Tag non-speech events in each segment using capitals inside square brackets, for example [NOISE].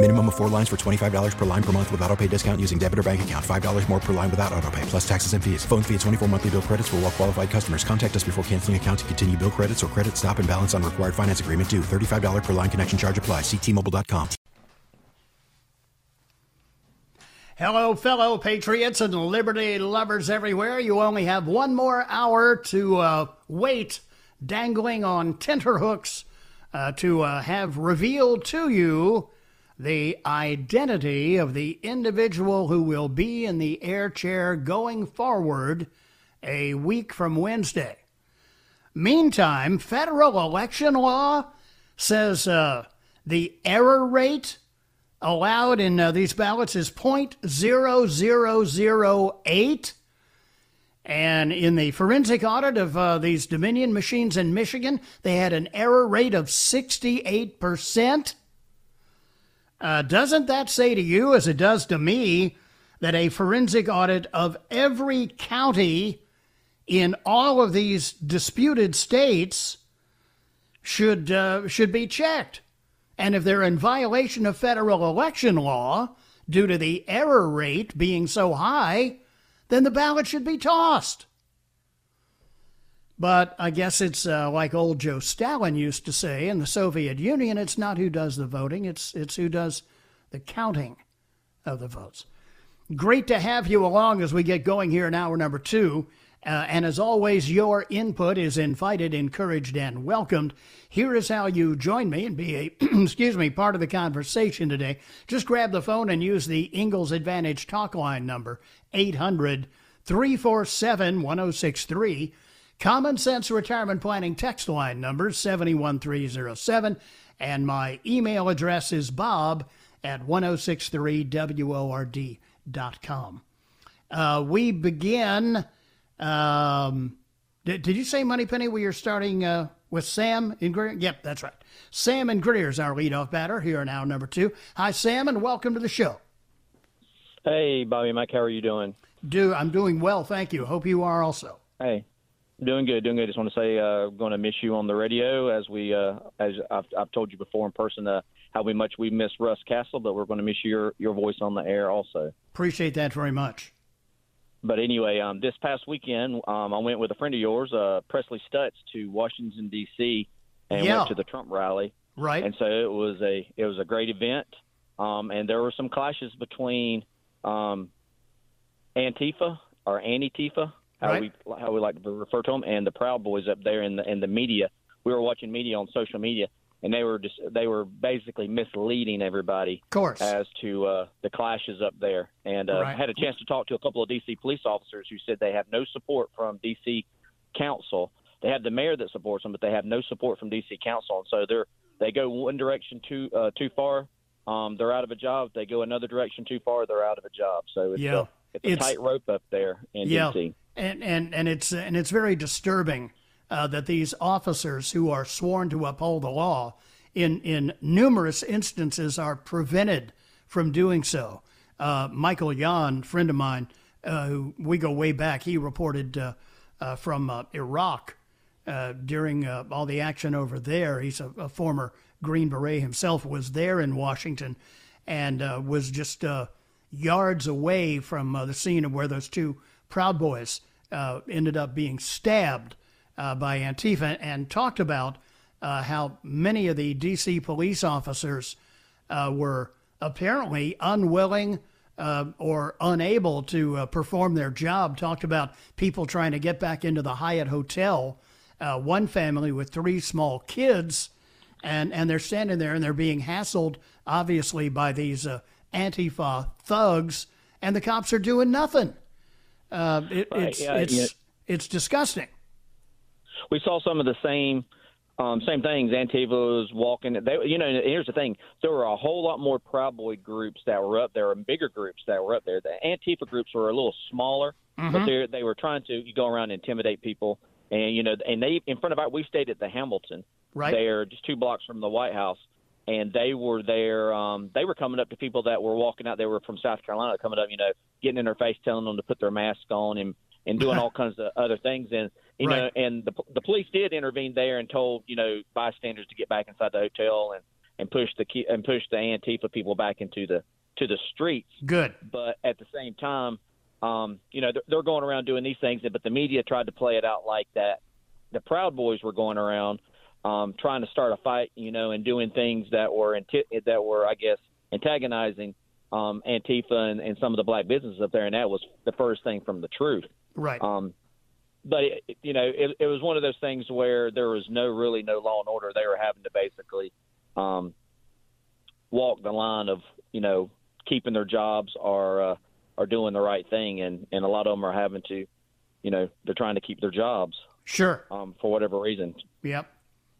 Minimum of four lines for $25 per line per month with auto pay discount using debit or bank account. $5 more per line without auto pay, plus taxes and fees. Phone fee at 24 monthly bill credits for all well qualified customers. Contact us before canceling account to continue bill credits or credit stop and balance on required finance agreement due. $35 per line connection charge apply. Ctmobile.com. Hello, fellow patriots and liberty lovers everywhere. You only have one more hour to uh, wait, dangling on tenterhooks, uh, to uh, have revealed to you the identity of the individual who will be in the air chair going forward a week from Wednesday. Meantime, federal election law says uh, the error rate allowed in uh, these ballots is 0.0008. And in the forensic audit of uh, these Dominion machines in Michigan, they had an error rate of 68%. Uh, doesn't that say to you, as it does to me, that a forensic audit of every county in all of these disputed states should uh, should be checked? And if they're in violation of federal election law due to the error rate being so high, then the ballot should be tossed. But I guess it's uh, like old Joe Stalin used to say in the Soviet Union it's not who does the voting, it's, it's who does the counting of the votes. Great to have you along as we get going here in hour number two. Uh, and as always, your input is invited, encouraged, and welcomed. Here is how you join me and be a, [CLEARS THROAT] excuse me, part of the conversation today. Just grab the phone and use the Ingalls Advantage talk line number, 800 347 1063. Common Sense Retirement Planning text line number 71307. And my email address is bob at 1063word.com. Uh, we begin. Um, did, did you say Moneypenny where you're starting uh, with Sam and Greer? Yep, that's right. Sam and Greer is our leadoff batter here in hour number two. Hi, Sam, and welcome to the show. Hey, Bobby Mike, how are you doing? Do I'm doing well, thank you. Hope you are also. Hey, doing good, doing good. Just want to say, uh, going to miss you on the radio as we, uh, as I've, I've told you before in person, uh, how we much we miss Russ Castle, but we're going to miss your your voice on the air also. Appreciate that very much. But anyway, um, this past weekend, um, I went with a friend of yours, uh, Presley Stutz, to Washington D.C. and Yeah. went to the Trump rally. Right. And so it was a it was a great event, um, and there were some clashes between um, Antifa or Antifa, how Right. we how we like to refer to them, and the Proud Boys up there in the in the media. We were watching media on social media, and they were just they were basically misleading everybody Of course. as to uh, the clashes up there. And uh, Right. I had a chance to talk to a couple of D.C. police officers who said they have no support from D.C. Council. They have the mayor that supports them, but they have no support from D.C. Council, and so they're they go one direction too uh, too far. Um, they're out of a job. They go another direction too far. They're out of a job. So it's Yeah. It's a It's- tight rope up there in yeah, D.C. and and and it's and it's very disturbing uh, that these officers who are sworn to uphold the law, in in numerous instances, are prevented from doing so. Uh, Michael Yon, friend of mine, uh, who we go way back, he reported uh, uh, from uh, Iraq uh, during uh, all the action over there. He's a, a former Green Beret himself, was there in Washington, and uh, was just uh, yards away from uh, the scene of where those two Proud Boys uh, ended up being stabbed uh, by Antifa, and talked about uh, how many of the D.C. police officers uh, were apparently unwilling uh, or unable to perform their job. Talked about people trying to get back into the Hyatt Hotel. One family with three small kids, and, and they're standing there and they're being hassled, obviously, by these Antifa thugs, and the cops are doing nothing. Uh, it, Right, it's yeah, it's yeah. it's disgusting. we saw some of the same um, same things. Antifa was walking. They, you know, here's the thing: there were a whole lot more Proud Boy groups that were up there, and bigger groups that were up there. The Antifa groups were a little smaller, but they they were trying to go around and intimidate people. And you know, and they in front of our we stayed at the Hamilton, Right. there, just two blocks from the White House. And they were there. Um, they were coming up to people that were walking out. They were from South Carolina, coming up, you know, getting in their face, telling them to put their mask on, and and doing all [LAUGHS] kinds of other things. And you know, and the the police did intervene there and told you know bystanders to get back inside the hotel and and push the and push the Antifa people back into the to the streets. Good. But at the same time, um, you know, they're, they're going around doing these things, but the media tried to play it out like that. The Proud Boys were going around um, trying to start a fight, you know, and doing things that were anti- that were, I guess, antagonizing um, Antifa and, and some of the black businesses up there, and that was the first thing from the truth. Right. Um, but it, you know, it, it was one of those things where there was no really no law and order. They were having to basically um, walk the line of you know keeping their jobs or uh, or doing the right thing, and and a lot of them are having to, you know, they're trying to keep their jobs sure. um, for whatever reason. Yep.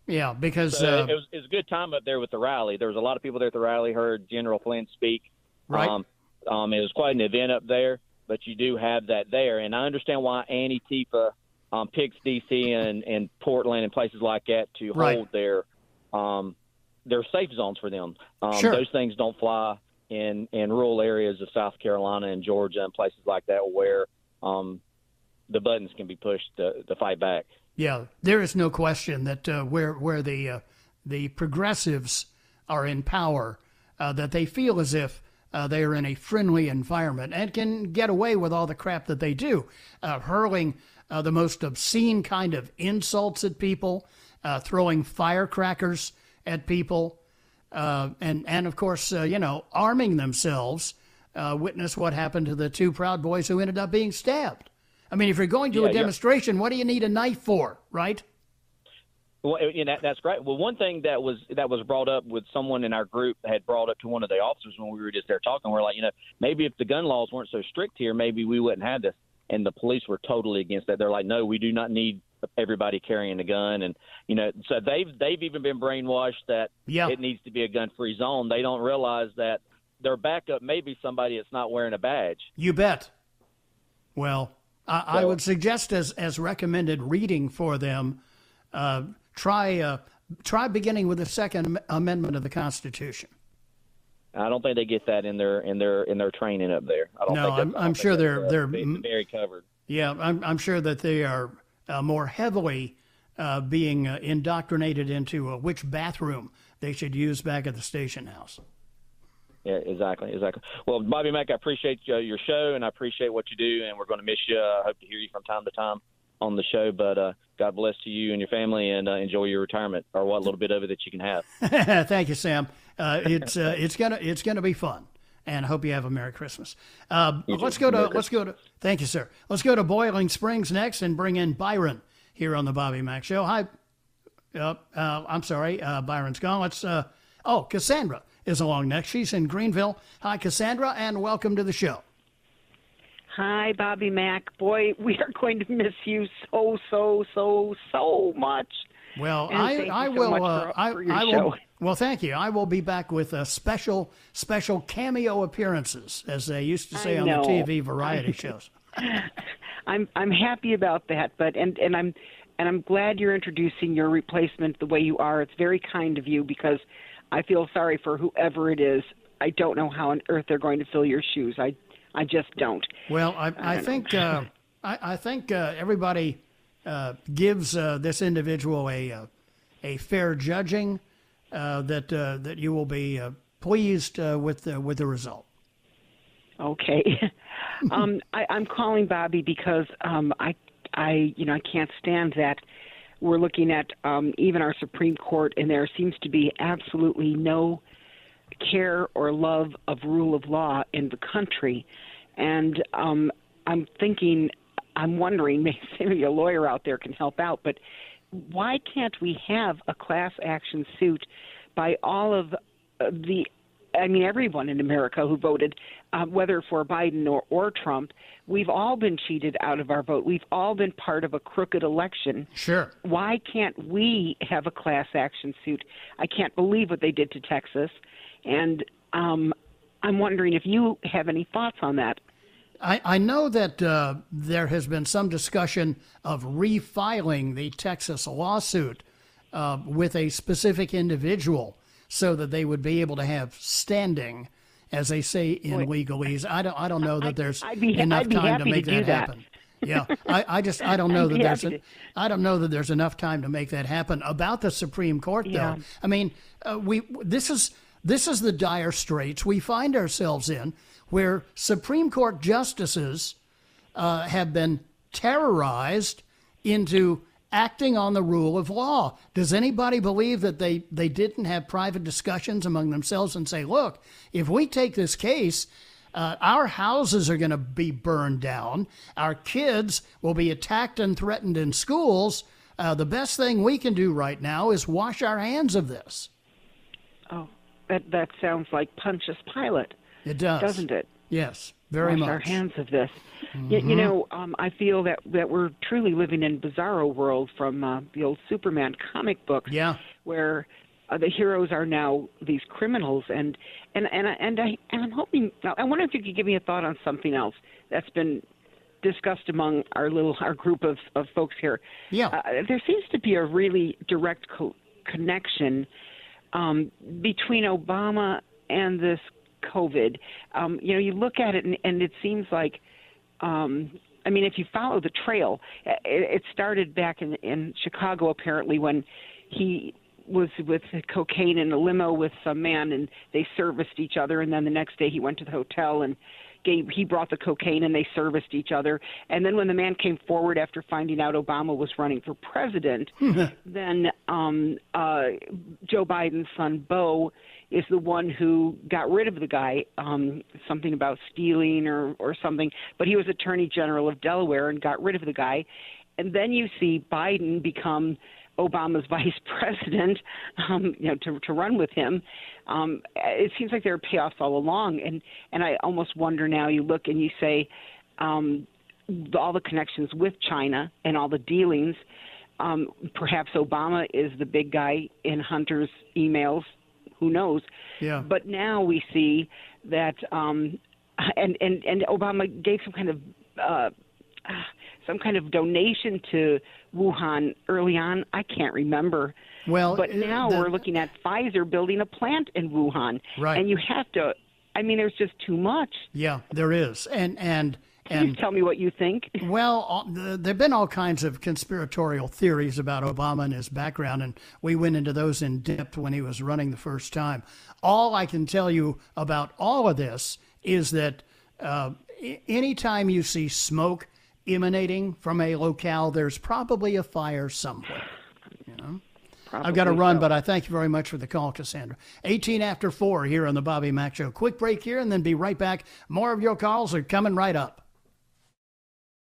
Yeah, because So uh, it was it was a good time up there with the rally. There was a lot of people there at the rally. Heard General Flynn speak. Right. Um, um, it was quite an event up there, but you do have that there, and I understand why Antifa um, picks DC and, and Portland and places like that to Right. hold their um, their safe zones for them. Um, Sure. Those things don't fly in in rural areas of South Carolina and Georgia and places like that where um, the buttons can be pushed to, to fight back. Yeah, there is no question that uh, where where the uh, the progressives are in power, uh, that they feel as if uh, they are in a friendly environment and can get away with all the crap that they do, uh, hurling uh, the most obscene kind of insults at people, throwing firecrackers at people, and and of course you know arming themselves. Witness what happened to the two Proud Boys who ended up being stabbed. I mean, if you're going to Yeah, a yeah. demonstration, what do you need a knife for, right? Well, you know, that, that's great. Well, one thing that was that was brought up with someone in our group had brought up to one of the officers when we were just there talking. We're like, you know, maybe if the gun laws weren't so strict here, maybe we wouldn't have this. And the police were totally against that. They're like, no, we do not need everybody carrying a gun. And you know, so they've they've even been brainwashed that Yeah. it needs to be a gun-free zone. They don't realize that their backup may be somebody that's not wearing a badge. You bet. Well, I, I would suggest as as recommended reading for them, uh, try uh, try beginning with the Second Amendment of the Constitution. I don't think they get that in their in their in their training up there. I don't No, I'm- I'm sure they're- uh, they're very covered. Yeah, I'm I'm sure that they are uh, more heavily uh, being uh, indoctrinated into uh, which bathroom they should use back at the station house. Yeah, exactly, exactly. Well, Bobby Mack, I appreciate uh, your show and I appreciate what you do, and we're going to miss you. I hope to hear you from time to time on the show. But uh, God bless to you and your family, and uh, enjoy your retirement or what little bit of it that you can have. [LAUGHS] Thank you, Sam. Uh, it's uh, it's gonna it's gonna be fun, and I hope you have a Merry Christmas. Uh, let's go to Merry let's go to thank you, sir. Let's go to Boiling Springs next and bring in Byron here on the Bobby Mack Show. Hi, uh, uh, I'm sorry, uh, Byron's gone. Let's uh, oh Cassandra is along next. She's in Greenville. Hi, Cassandra, and welcome to the show. Hi, Bobby Mack. Boy, [LAUGHS] we are going to miss you so, so, so, so much. Well, And I, I so will. uh, for- I, for I will. Well, thank you. I will be back with a special special cameo appearances, as they used to say on the TV variety shows. [LAUGHS] I'm I'm happy about that, but and and I'm and I'm glad you're introducing your replacement the way you are. It's very kind of you because I feel sorry for whoever it is. I don't know how on earth they're going to fill your shoes. I I just don't. Well, I, I, don't think uh, I, I think uh, everybody uh, gives uh, this individual a uh, a fair judging uh, that uh, that you will be uh, pleased uh, with the, with the result. Okay. [LAUGHS] um, I, I'm calling Bobby because um, I, I, you know, I can't stand that we're looking at um, even our Supreme Court, and there seems to be absolutely no care or love of rule of law in the country. And um, I'm thinking, I'm wondering, [LAUGHS] maybe a lawyer out there can help out, but why can't we have a class action suit by all of the I mean, everyone in America who voted, uh, whether for Biden or, or Trump, we've all been cheated out of our vote. We've all been part of a crooked election. Sure. Why can't we have a class action suit? I can't believe what they did to Texas. And um, I'm wondering if you have any thoughts on that. I, I know that uh, there has been some discussion of refiling the Texas lawsuit uh, with a specific individual so that they would be able to have standing, as they say in Boy, legalese. I don't, I don't know that there's be, enough time to make to that, that, happen. Yeah, [LAUGHS] I, I just I don't know that there's I don't know that there's enough time to make that happen. About the Supreme Court, though, yeah. I mean, uh, we this is this is the dire straits we find ourselves in, where Supreme Court justices uh, have been terrorized into acting on the rule of law. Does anybody believe that they, they didn't have private discussions among themselves and say, look, if we take this case, uh, our houses are going to be burned down, our kids will be attacked and threatened in schools. Uh, the best thing we can do right now is wash our hands of this. Oh, that that sounds like Pontius Pilate. It does, doesn't it? Yes, very wash much. our hands of this. Mm-hmm. You, you, know, um, I feel that that we're truly living in bizarro world from uh, the old Superman comic books. Yeah. Where uh, the heroes are now these criminals, and and and and I and I'm hoping. I wonder if you could give me a thought on something else that's been discussed among our little our group of of folks here. Yeah. Uh, there seems to be a really direct co- connection um, between Obama and this COVID. Um, you know, you look at it and, and it seems like, um, I mean, if you follow the trail, it, it started back in, in Chicago apparently when he was with cocaine in a limo with some man and they serviced each other and then the next day he went to the hotel and gave he brought the cocaine and they serviced each other and then when the man came forward after finding out Obama was running for president [LAUGHS] then um uh Joe Biden's son Beau is the one who got rid of the guy, um, something about stealing or, or something. But he was Attorney General of Delaware and got rid of the guy. And then you see Biden become Obama's [LAUGHS] vice president, um, you know, to to run with him. Um, it seems like there are payoffs all along, and and I almost wonder now. You look and you say, um, all the connections with China and all the dealings. Um, perhaps Obama is the big guy in Hunter's emails who knows? Yeah. But now we see that, um, and and and Obama gave some kind of uh, some kind of donation to Wuhan early on. I can't remember. Well, but now the, we're looking at Pfizer building a plant in Wuhan, right? And you have to. I mean, there's just too much. Yeah, there is, and and and you tell me what you think. [LAUGHS] Well, there have been all kinds of conspiratorial theories about Obama and his background, and we went into those in depth when he was running the first time. All I can tell you about all of this is that uh, anytime you see smoke emanating from a locale, there's probably a fire somewhere. You know. I've got to run, so. but I thank you very much for the call, Cassandra. 18 after 4 here on the Bobby Mack Show. Quick break here and then be right back. More of your calls are coming right up.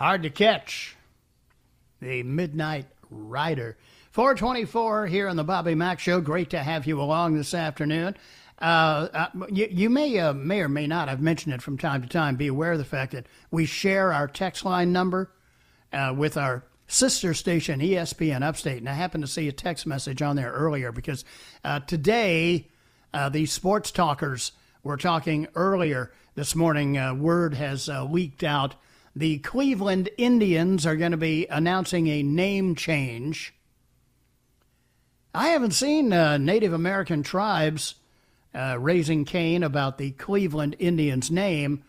Hard to catch. The Midnight Rider. 424 here on the Bobby Mack Show. Great to have you along this afternoon. Uh, uh, you, you, may uh, may or may not. I've mentioned it from time to time. Be aware of the fact that we share our text line number uh, with our sister station ESPN Upstate, and I happened to see a text message on there earlier because uh, today the sports talkers were talking earlier this morning. word has leaked out the Cleveland Indians are going to be announcing a name change. I haven't seen uh, Native American tribes uh, raising Cain about the Cleveland Indians name.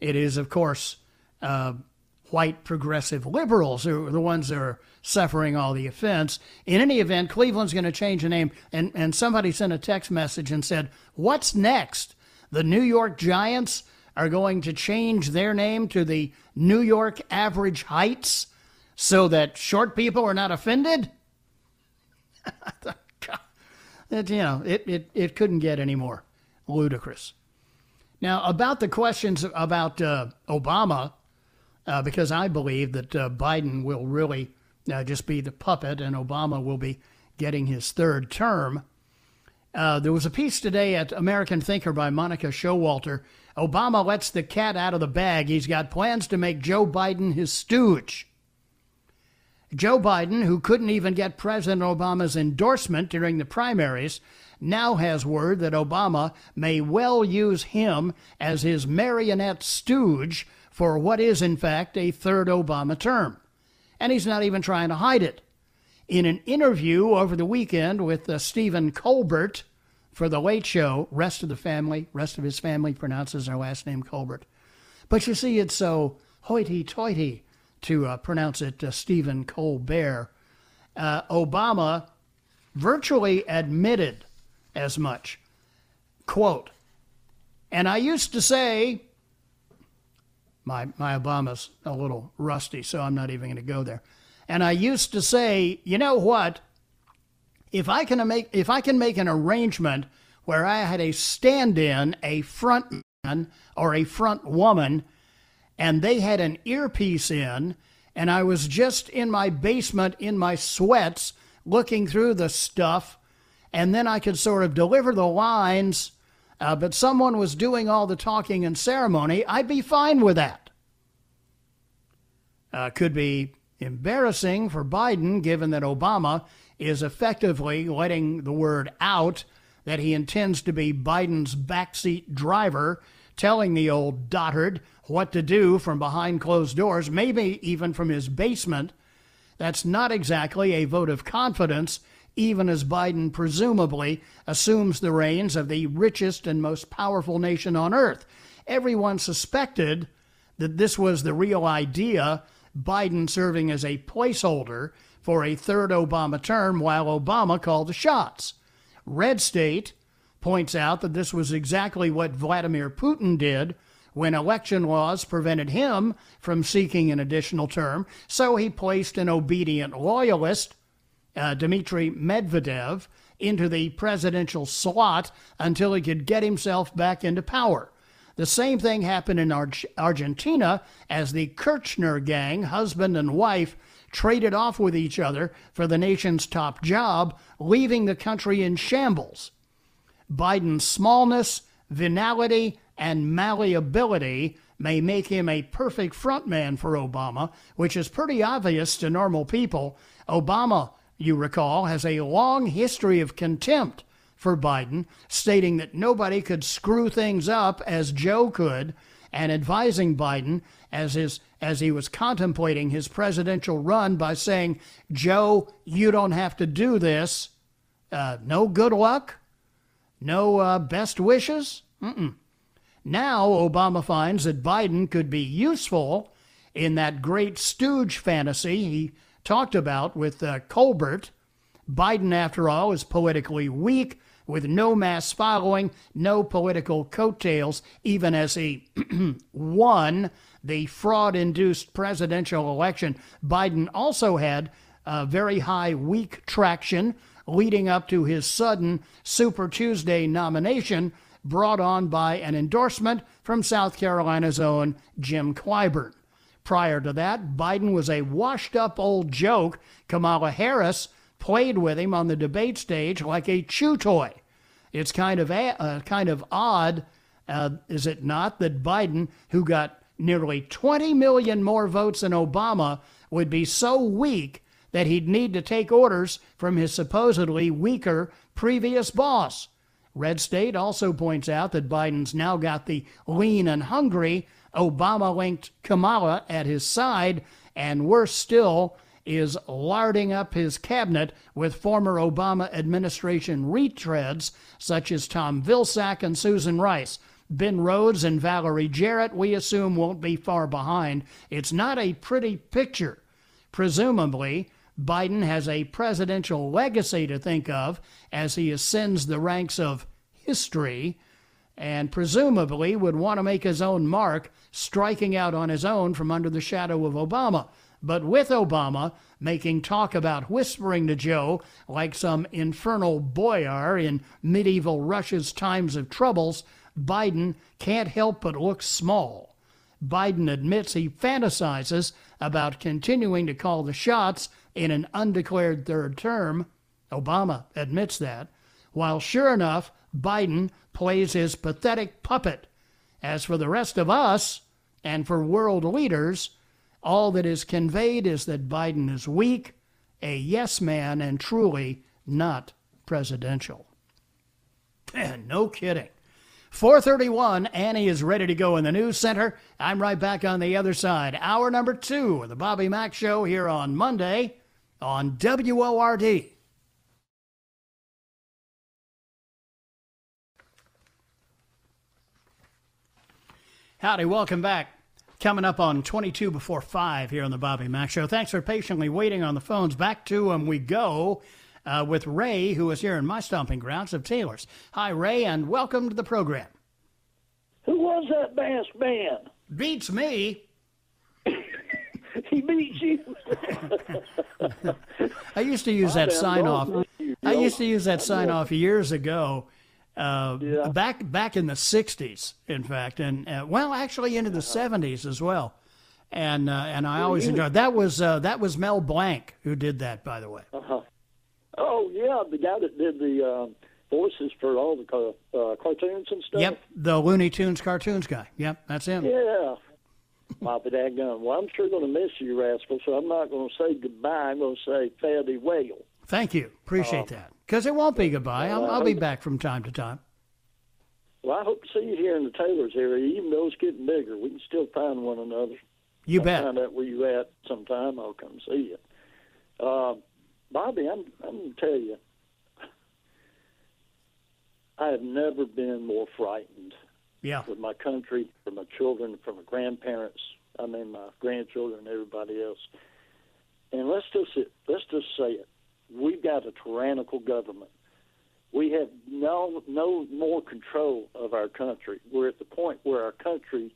It is, of course, uh, white progressive liberals who are the ones that are suffering all the offense. In any event, Cleveland's going to change the name. And, and somebody sent a text message and said, What's next? The New York Giants are going to change their name to the New York Average Heights so that short people are not offended? [LAUGHS] it, you know, it, it, it couldn't get any more ludicrous. Now, about the questions about uh, Obama, uh, because I believe that uh, Biden will really uh, just be the puppet and Obama will be getting his third term. Uh, there was a piece today at American Thinker by Monica Showalter Obama lets the cat out of the bag. He's got plans to make Joe Biden his stooge. Joe Biden, who couldn't even get President Obama's endorsement during the primaries, now has word that Obama may well use him as his marionette stooge for what is, in fact, a third Obama term. And he's not even trying to hide it. In an interview over the weekend with uh, Stephen Colbert, for the Late Show. Rest of the family, rest of his family pronounces their last name Colbert. But you see, it's so hoity-toity to uh, pronounce it uh, Stephen Colbert. Uh, Obama virtually admitted as much. Quote, and I used to say, my, my Obama's a little rusty, so I'm not even going to go there. And I used to say, you know what? If I can make if I can make an arrangement where I had a stand-in, a front man or a front woman, and they had an earpiece in, and I was just in my basement in my sweats looking through the stuff, and then I could sort of deliver the lines, uh, but someone was doing all the talking and ceremony, I'd be fine with that. Uh, could be embarrassing for Biden, given that Obama is effectively letting the word out that he intends to be Biden's backseat driver, telling the old dotard what to do from behind closed doors, maybe even from his basement. That's not exactly a vote of confidence, even as Biden presumably assumes the reins of the richest and most powerful nation on earth. Everyone suspected that this was the real idea, Biden serving as a placeholder for a third Obama term while Obama called the shots. Red State points out that this was exactly what Vladimir Putin did when election laws prevented him from seeking an additional term, so he placed an obedient loyalist, uh, Dmitry Medvedev, into the presidential slot until he could get himself back into power. The same thing happened in Ar- Argentina as the Kirchner gang, husband and wife, traded off with each other for the nation's top job, leaving the country in shambles. Biden's smallness, venality, and malleability may make him a perfect frontman for Obama, which is pretty obvious to normal people. Obama, you recall, has a long history of contempt for Biden, stating that nobody could screw things up as Joe could, and advising Biden as his as he was contemplating his presidential run by saying, "Joe, you don't have to do this. Uh, no good luck, No uh, best wishes? Mm-mm. Now, Obama finds that Biden could be useful in that great stooge fantasy he talked about with uh, Colbert. Biden, after all, is politically weak with no mass following, no political coattails, even as he [CLEARS THROAT] won the fraud induced presidential election. Biden also had uh, very high weak traction leading up to his sudden Super Tuesday nomination brought on by an endorsement from South Carolina's own Jim Clyburn. Prior to that, Biden was a washed up old joke. Kamala Harris played with him on the debate stage like a chew toy. It's kind of a, uh, kind of odd, uh, is it not, that Biden, who got nearly 20 million more votes than Obama, would be so weak that he'd need to take orders from his supposedly weaker previous boss. Red State also points out that Biden's now got the lean and hungry Obama linked Kamala at his side, and worse still, is larding up his cabinet with former Obama administration retreads such as Tom Vilsack and Susan Rice. Ben Rhodes and Valerie Jarrett, we assume, won't be far behind. It's not a pretty picture. Presumably, Biden has a presidential legacy to think of as he ascends the ranks of history and presumably would want to make his own mark, striking out on his own from under the shadow of Obama. But with Obama making talk about whispering to Joe like some infernal boyar in medieval Russia's times of troubles, Biden can't help but look small. Biden admits he fantasizes about continuing to call the shots in an undeclared third term. Obama admits that. While sure enough, Biden plays his pathetic puppet. As for the rest of us, and for world leaders, all that is conveyed is that Biden is weak, a yes man, and truly not presidential. And [LAUGHS] no kidding. 431, Annie is ready to go in the news center. I'm right back on the other side. Hour number two of the Bobby Mack Show here on Monday on WORD. Howdy, welcome back. Coming up on 22 before 5 here on the Bobby Mack Show. Thanks for patiently waiting on the phones. Back to them we go uh, with Ray, who is here in my stomping grounds of Taylor's. Hi, Ray, and welcome to the program. Who was that bass man? Beats me. [LAUGHS] he beats you. [LAUGHS] I used to use that sign off. I used to use that sign off years ago. Uh, Yeah. back back in the '60s, in fact, and uh, well, actually into the '70s as well. And uh, and I always enjoyed that was uh, that was Mel Blanc who did that, by the way. Uh-huh. Oh yeah, the guy that did the um, voices for all the car- uh, cartoons and stuff. Yep, the Looney Tunes cartoons guy. Yep, that's him. Yeah. Well, be daggone. Well, I'm sure going to miss you, rascal. So I'm not going to say goodbye. I'm going to say fare thee well. Thank you, appreciate that. Because it won't be goodbye. I'll, I'll be back from time to time. Well, I hope to see you here in the Taylor's area. Even though it's getting bigger, we can still find one another. You I'll bet. Find out where you at sometime. I'll come see you. Uh, Bobby, I'm I'm going to tell you, I have never been more frightened Yeah. with my country, for my children, for my grandparents. I mean, my grandchildren and everybody else. And let's just let's just say it: we've got a tyrannical government. We have no no more control of our country. We're at the point where our country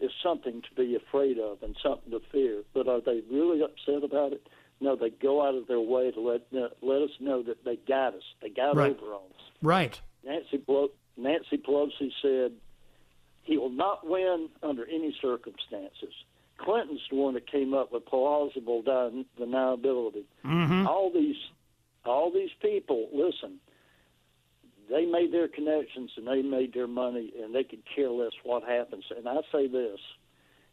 is something to be afraid of and something to fear. But are they really upset about it? No, they go out of their way to let let us know that they got us. They got Right. over on us. Right. Nancy Pelo- Nancy Pelosi said he will not win under any circumstances. Clinton's the one that came up with plausible deniability. Mm-hmm. All these, all these people, listen. They made their connections and they made their money, and they could care less what happens. And I say this: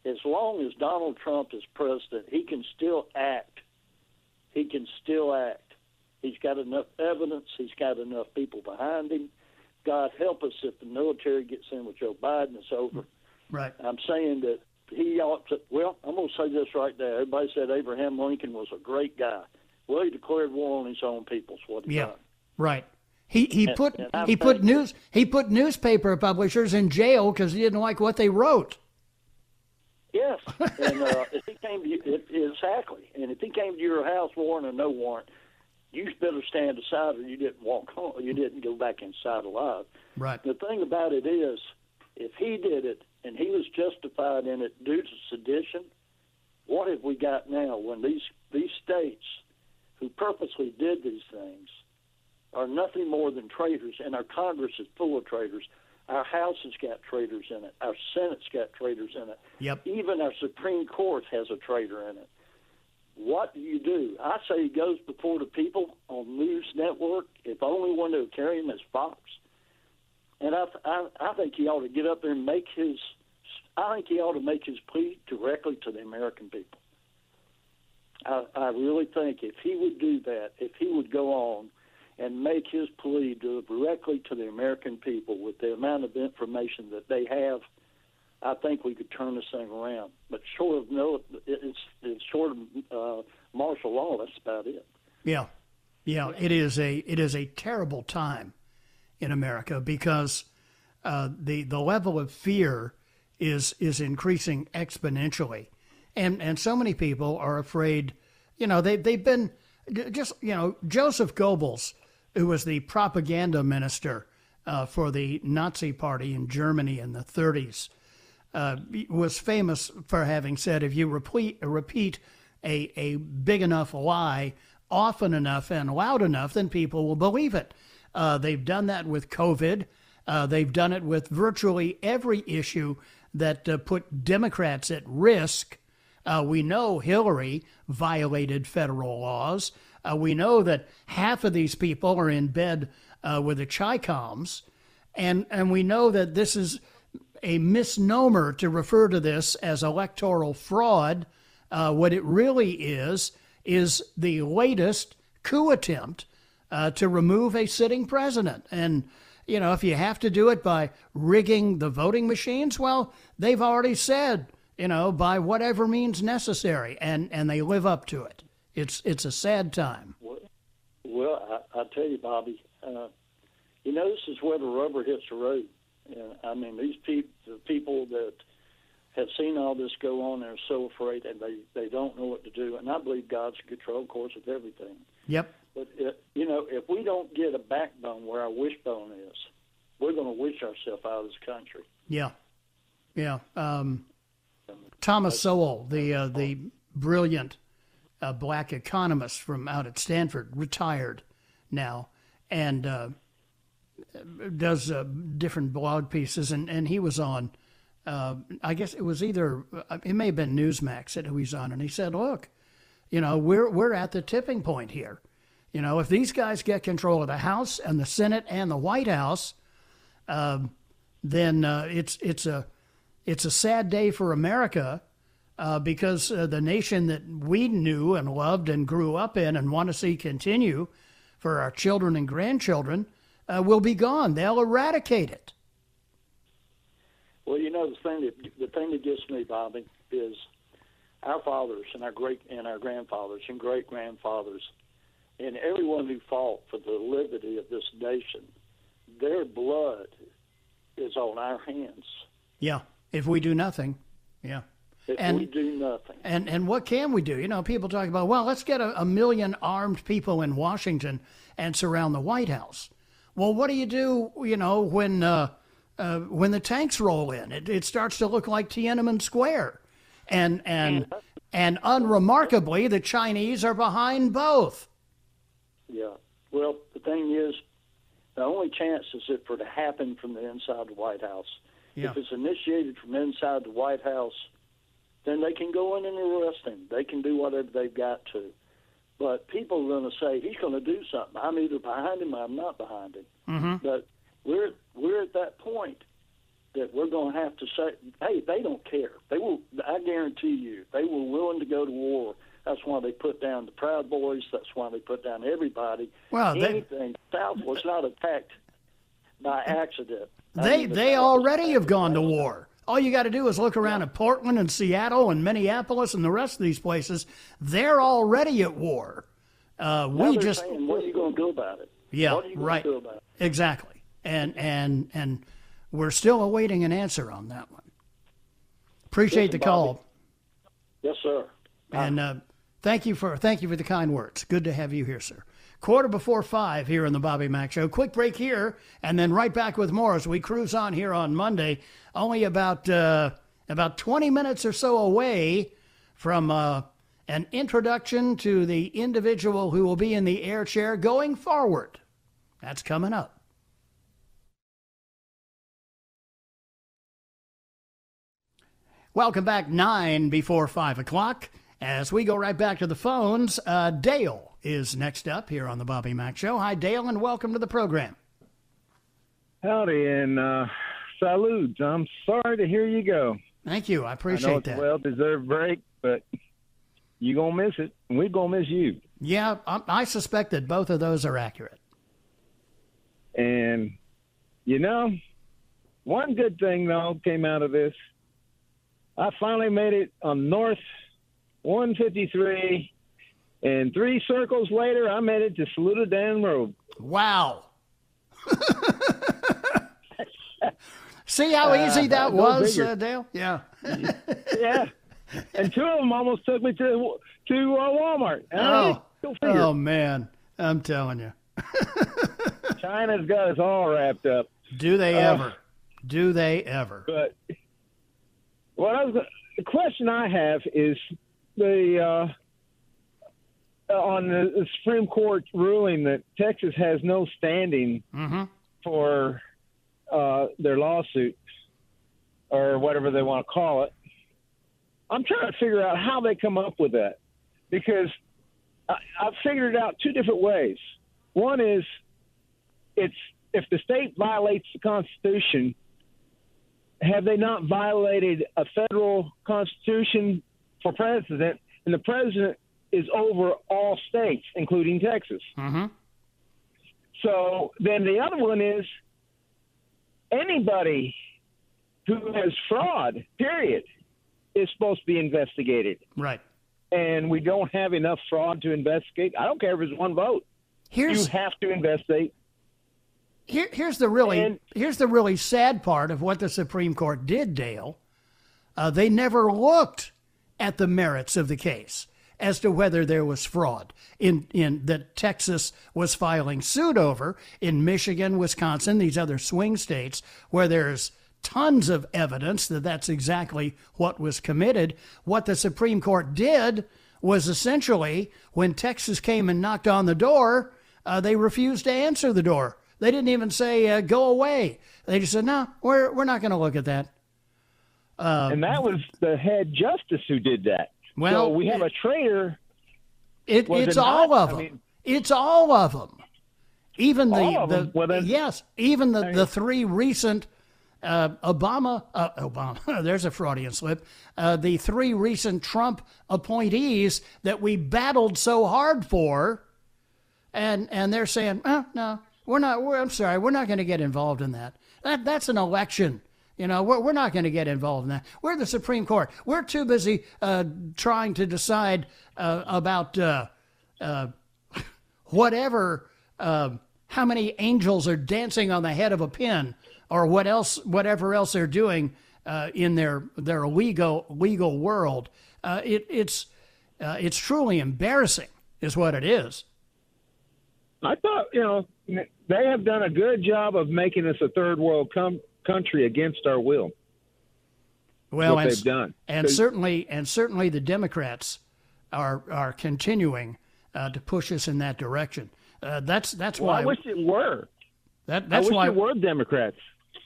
as long as Donald Trump is president, he can still act. He can still act. He's got enough evidence. He's got enough people behind him. God help us if the military gets in with Joe Biden. It's over. Right. I'm saying that he ought to. Well, I'm going to say this right there. Everybody said Abraham Lincoln was a great guy. Well, he declared war on his own people. Is what he Yeah. done. Right. He he And- put and he put news he put newspaper publishers in jail because he didn't like what they wrote. Yes, [LAUGHS] and uh, if he came to you, if, exactly, and if he came to your house, warrant or no warrant, you better stand aside, or you didn't walk home, you didn't go back inside alive. Right. The thing about it is, if he did it and he was justified in it due to sedition, what have we got now when these these states who purposely did these things are nothing more than traitors, and our Congress is full of traitors. Our House has got traitors in it. Our Senate's got traitors in it. Yep. Even our Supreme Court has a traitor in it. What do you do? I say he goes before the people on News Network. If only one would carry him is Fox. And I, I, I think he ought to get up there and make his. I think he ought to make his plea directly to the American people. I, I really think if he would do that, if he would go on and make his plea directly to the American people with the amount of information that they have, I think we could turn this thing around. But short of no, it's, it's short of uh, martial law. That's about it. Yeah, yeah. It is a it is a terrible time in America because uh, the the level of fear is is increasing exponentially, and and so many people are afraid. You know, they they've been just you know Joseph Goebbels, who was the propaganda minister uh, for the Nazi Party in Germany in the 30s. Uh, was famous for having said, if you repeat, repeat a, a big enough lie often enough and loud enough, then people will believe it. Uh, they've done that with COVID. Uh, they've done it with virtually every issue that uh, put Democrats at risk. Uh, we know Hillary violated federal laws. Uh, we know that half of these people are in bed uh, with the Chicoms. And, and we know that this is a misnomer to refer to this as electoral fraud. Uh, what it really is, is the latest coup attempt uh, to remove a sitting president. And, you know, if you have to do it by rigging the voting machines, well, they've already said, you know, by whatever means necessary, and, and they live up to it. It's, it's a sad time. Well, I, I tell you, Bobby, uh, you know, this is where the rubber hits the road. And I mean, these people, the people that have seen all this go on, they're so afraid and they they don't know what to do. And I believe God's in control, of course, of everything. Yep. But it, you know, if we don't get a backbone where our wishbone is, we're going to wish ourselves out of this country. Yeah, yeah. Um, Thomas Sowell, the uh, the brilliant uh, black economist from out at Stanford, retired now, and uh, does uh, different blog pieces, and, and he was on. Uh, I guess it was either it may have been Newsmax that he was on, and he said, "Look, you know, we're we're at the tipping point here. You know, if these guys get control of the House and the Senate and the White House, um, then uh, it's it's a it's a sad day for America uh, because uh, the nation that we knew and loved and grew up in and want to see continue for our children and grandchildren uh, will be gone. They'll eradicate it. Well, you know the thing that the thing that gets me, Bobby, is our fathers and our great and our grandfathers and great grandfathers and everyone who fought for the liberty of this nation, their blood is on our hands. Yeah, if we do nothing, yeah. If And- we do nothing. And and what can we do? You know, people talk about, well, let's get a, a million armed people in Washington and surround the White House. Well, what do you do? You know, when uh, uh, when the tanks roll in, it, it starts to look like Tiananmen Square, and and and unremarkably, the Chinese are behind both. Yeah. Well, the thing is, the only chance is it for it to happen from the inside the White House. Yeah. If it's initiated from inside the White House, then they can go in and arrest him. They can do whatever they've got to. But people are going to say he's going to do something. I'm either behind him or I'm not behind him. Mm-hmm. But we're we're at that point that we're going to have to say, hey, they don't care. They will. I guarantee you, they were willing to go to war. That's why they put down the Proud Boys. That's why they put down everybody. Well, they- anything. South was not attacked by accident. I They mean, the they South already have gone to war. All you got to do is look around at Portland and Seattle and Minneapolis and the rest of these places. They're already at war. Uh, we just saying, what are you going to do about it? Yeah, what are you right. do about it? Exactly. And and and we're still awaiting an answer on that one. Appreciate the Bobby. call. Yes, sir. And uh, thank you for thank you for the kind words. Good to have you here, sir. Quarter before five here on the Bobby Mack Show. Quick break here, and then right back with more as we cruise on here on Monday. Only about uh, about twenty minutes or so away from uh, an introduction to the individual who will be in the air chair going forward. That's coming up. Welcome back, nine before five o'clock. As we go right back to the phones, uh, Dale is next up here on the Bobby Mack Show. Hi, Dale, and welcome to the program. Howdy and uh, salute. I'm sorry to hear you go. Thank you. I I know appreciate it's that. well-deserved break, but you gonna miss it, and we gonna miss you. yeah, I, I suspect that both of those are accurate. And you know, one good thing though came out of this. I finally made it on North 153, and three circles later, I made it to Saluda Dam Road. Wow. [LAUGHS] See how Uh, easy that go was, uh, Dale? Yeah. [LAUGHS] yeah, and two of them almost took me to to uh, Walmart. Oh, mean, go figure. oh man, I'm telling you. [LAUGHS] China's got us all wrapped up. Do they Uh, ever? Do they ever? But what I was the question I have is the uh, on the, Supreme Court ruling that Texas has no standing Mm-hmm. for uh, their lawsuit or whatever they want to call it. I'm trying to figure out how they come up with that because I, I've figured it out two different ways. One is it's if the state violates the Constitution, have they not violated a federal constitution for president? And the president is over all states, including Texas. Mm-hmm. So then the other one is anybody who has fraud, period, is supposed to be investigated. Right. And we don't have enough fraud to investigate. I don't care if it's one vote. Here's you have to investigate. Here, here's the really And- here's the really sad part of what the Supreme Court did, Dale. Uh, they never looked at the merits of the case as to whether there was fraud in in that Texas was filing suit over in Michigan, Wisconsin, these other swing states where there's tons of evidence that that's exactly what was committed. What the Supreme Court did was essentially when Texas came and knocked on the door, uh, they refused to answer the door. They didn't even say uh, go away. They just said, "No, we're we're not going to look at that." Uh, and that was the head justice who did that. Well, so we have a traitor. It, it's not? all of I them. mean- it's all of them. Even the, the? Well, then- yes, even the, the three recent uh, Obama uh, Obama. [LAUGHS] there's a Freudian slip. Uh, the three recent Trump appointees that we battled so hard for, and and they're saying, oh, no, we're not. We're, I'm sorry, we're not going to get involved in that. That that's an election. You know, we're, we're not going to get involved in that. We're the Supreme Court. We're too busy uh, trying to decide uh, about uh, uh, whatever, uh, how many angels are dancing on the head of a pin, or what else, whatever else they're doing uh, in their their legal legal world. It, it's it's truly embarrassing, is what it is. I thought, you know, they have done a good job of making us a third world com- country against our will. Well, what and, they've done. and So- certainly, and certainly, the Democrats are are continuing uh, to push us in that direction. Uh, that's that's Well, why. I wish it were. that, that's I wish why. it were Democrats.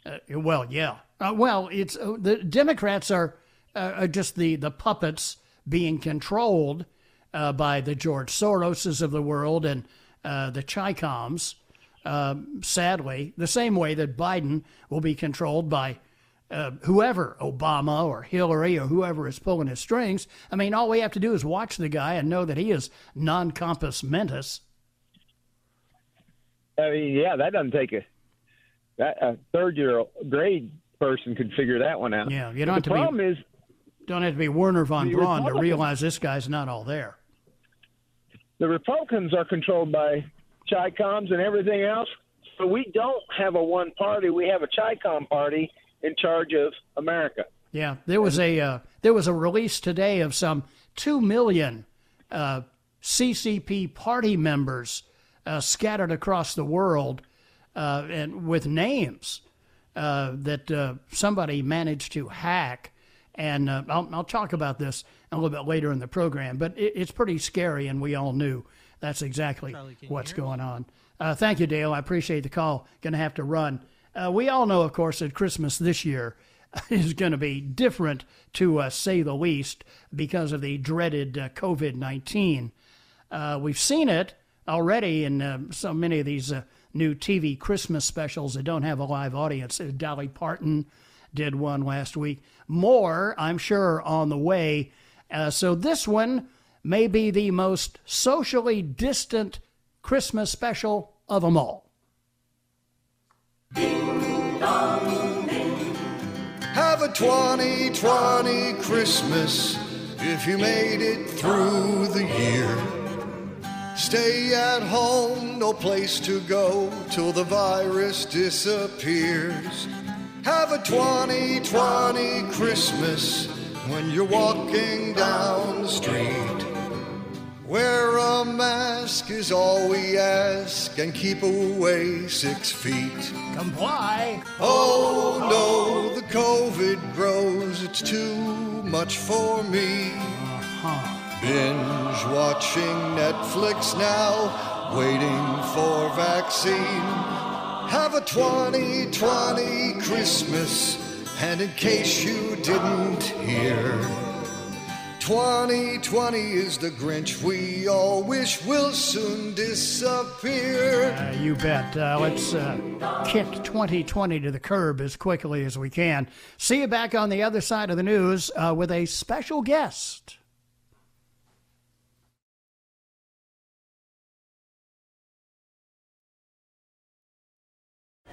Uh, well, yeah. Uh, well, it's uh, the Democrats are, uh, are just the the puppets being controlled uh, by the George Soroses of the world and uh, the Chicoms. Um, sadly, the same way that Biden will be controlled by uh, whoever, Obama or Hillary or whoever is pulling his strings. I mean, all we have to do is watch the guy and know that he is non compos mentis. I mean, yeah, that doesn't take a that a third year grade person could figure that one out. Yeah, you don't But have the to be- problem is Don't have to be Wernher von Braun to realize this guy's not all there. the Republicans are controlled by Chi-Coms and everything else. So we don't have a one party. We have a Chi-Com party in charge of America. Yeah, there was a uh, there was a release today of some two million uh, CCP party members uh, scattered across the world, uh, and with names uh, that uh, somebody managed to hack. And I'll, I'll talk about this a little bit later in the program, but it, it's pretty scary, and we all knew that's exactly what's going on. thank you, Dale. I appreciate the call. Going to have to run. we all know, of course, that Christmas this year [LAUGHS] is going to be different, to uh, say the least, because of the dreaded uh, COVID 19. Uh, we've seen it already in uh, so many of these uh, new TV Christmas specials that don't have a live audience. Uh, Dolly Parton did one last week. More, I'm sure, on the way. so this one may be the most socially distant Christmas special of them all. Ding dong. Have a 2020 Christmas if you made it through the year. Stay at home, no place to go till the virus disappears. Have a 2020 Christmas when you're walking down the street. Wear a mask is all we ask and keep away six feet. Comply. Oh no, the COVID grows, it's too much for me. Uh-huh. Binge watching Netflix now, waiting for vaccine. Have a 2020 Christmas, and in case you didn't hear, 2020 is the Grinch we all wish will soon disappear. Uh, you bet. Uh, let's uh, kick 2020 to the curb as quickly as we can. See you back on the other side of the news uh, with a special guest.